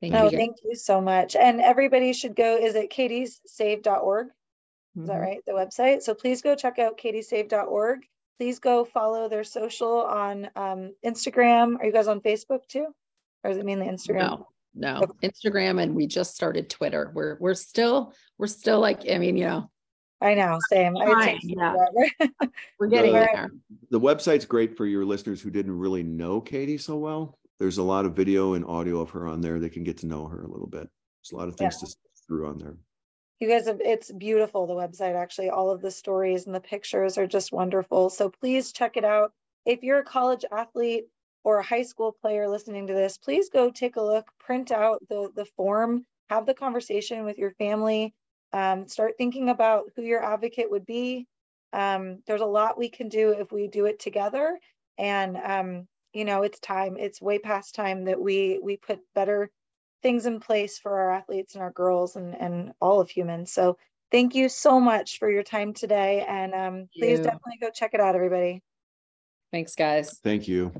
Thank no, you. thank you so much. And everybody should go, is it katiessave.org? Is that mm-hmm. right? The website. So please go check out katiessave.org. Please go follow their social on um, Instagram. Are you guys on Facebook too? Or is it mainly Instagram? No no instagram and we just started twitter. We're we're still we're still like i mean you know. I know same. Fine, yeah. we're getting the, there. The website's great for your listeners who didn't really know katie so well. There's a lot of video and audio of her on there. They can get to know her a little bit. There's a lot of things yeah. to through on there. You guys have it's beautiful the website actually. All of the stories and the pictures are just wonderful. So please check it out. If you're a college athlete or a high school player listening to this, please go take a look, print out the, the form, have the conversation with your family, um, start thinking about who your advocate would be. Um, there's a lot we can do if we do it together. And, um, you know, it's time, it's way past time that we, we put better things in place for our athletes and our girls and, and all of humans. So thank you so much for your time today. And um, please definitely go check it out, everybody. Thanks, guys. Thank you.